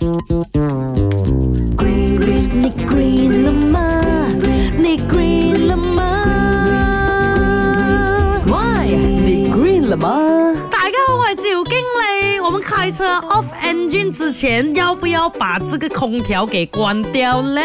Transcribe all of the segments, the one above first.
Green, green, này green là green là ma Why? Này green là ma Đại 家好，我係趙基。我们开车 off engine 之前，要不要把这个空调给关掉嘞？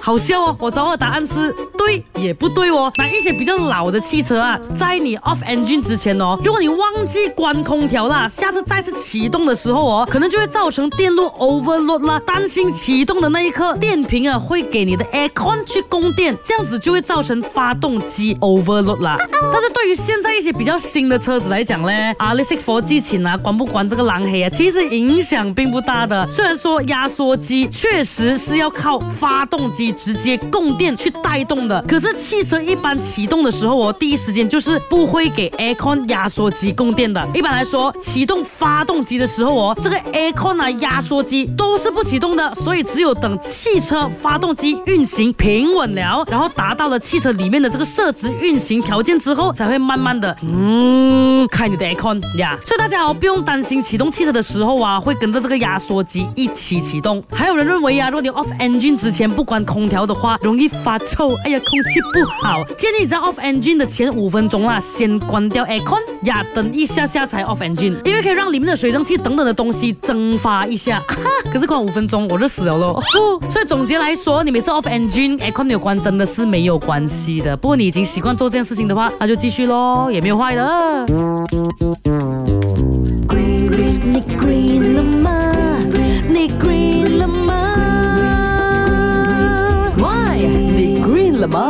好笑哦，我找的答案是对也不对哦。那一些比较老的汽车啊，在你 off engine 之前哦，如果你忘记关空调啦，下次再次启动的时候哦，可能就会造成电路 overload 啦，担心启动的那一刻，电瓶啊会给你的 aircon 去供电，这样子就会造成发动机 overload 啦。但是对于现在一些比较新的车子来讲嘞，啊，那些佛技型啊，关不关这个其实影响并不大的，虽然说压缩机确实是要靠发动机直接供电去带动的，可是汽车一般启动的时候哦，第一时间就是不会给 aircon 压缩机供电的。一般来说，启动发动机的时候哦，这个 aircon 啊压缩机都是不启动的，所以只有等汽车发动机运行平稳了，然后达到了汽车里面的这个设置运行条件之后，才会慢慢的嗯开你的 aircon 呀。所以大家哦不用担心启动。用汽车的时候啊，会跟着这个压缩机一起启动。还有人认为啊，如果你 off engine 之前不关空调的话，容易发臭，哎呀，空气不好。建议你在 off engine 的前五分钟啦，先关掉 aircon，压灯一下下才 off engine，因为可以让里面的水蒸气等等的东西蒸发一下。可是关五分钟，我热死了咯。所以总结来说，你每次 off engine，aircon 没有关真的是没有关系的。不过你已经习惯做这件事情的话，那就继续咯，也没有坏的。green ละมาใน green ละมา why ใน green ละมา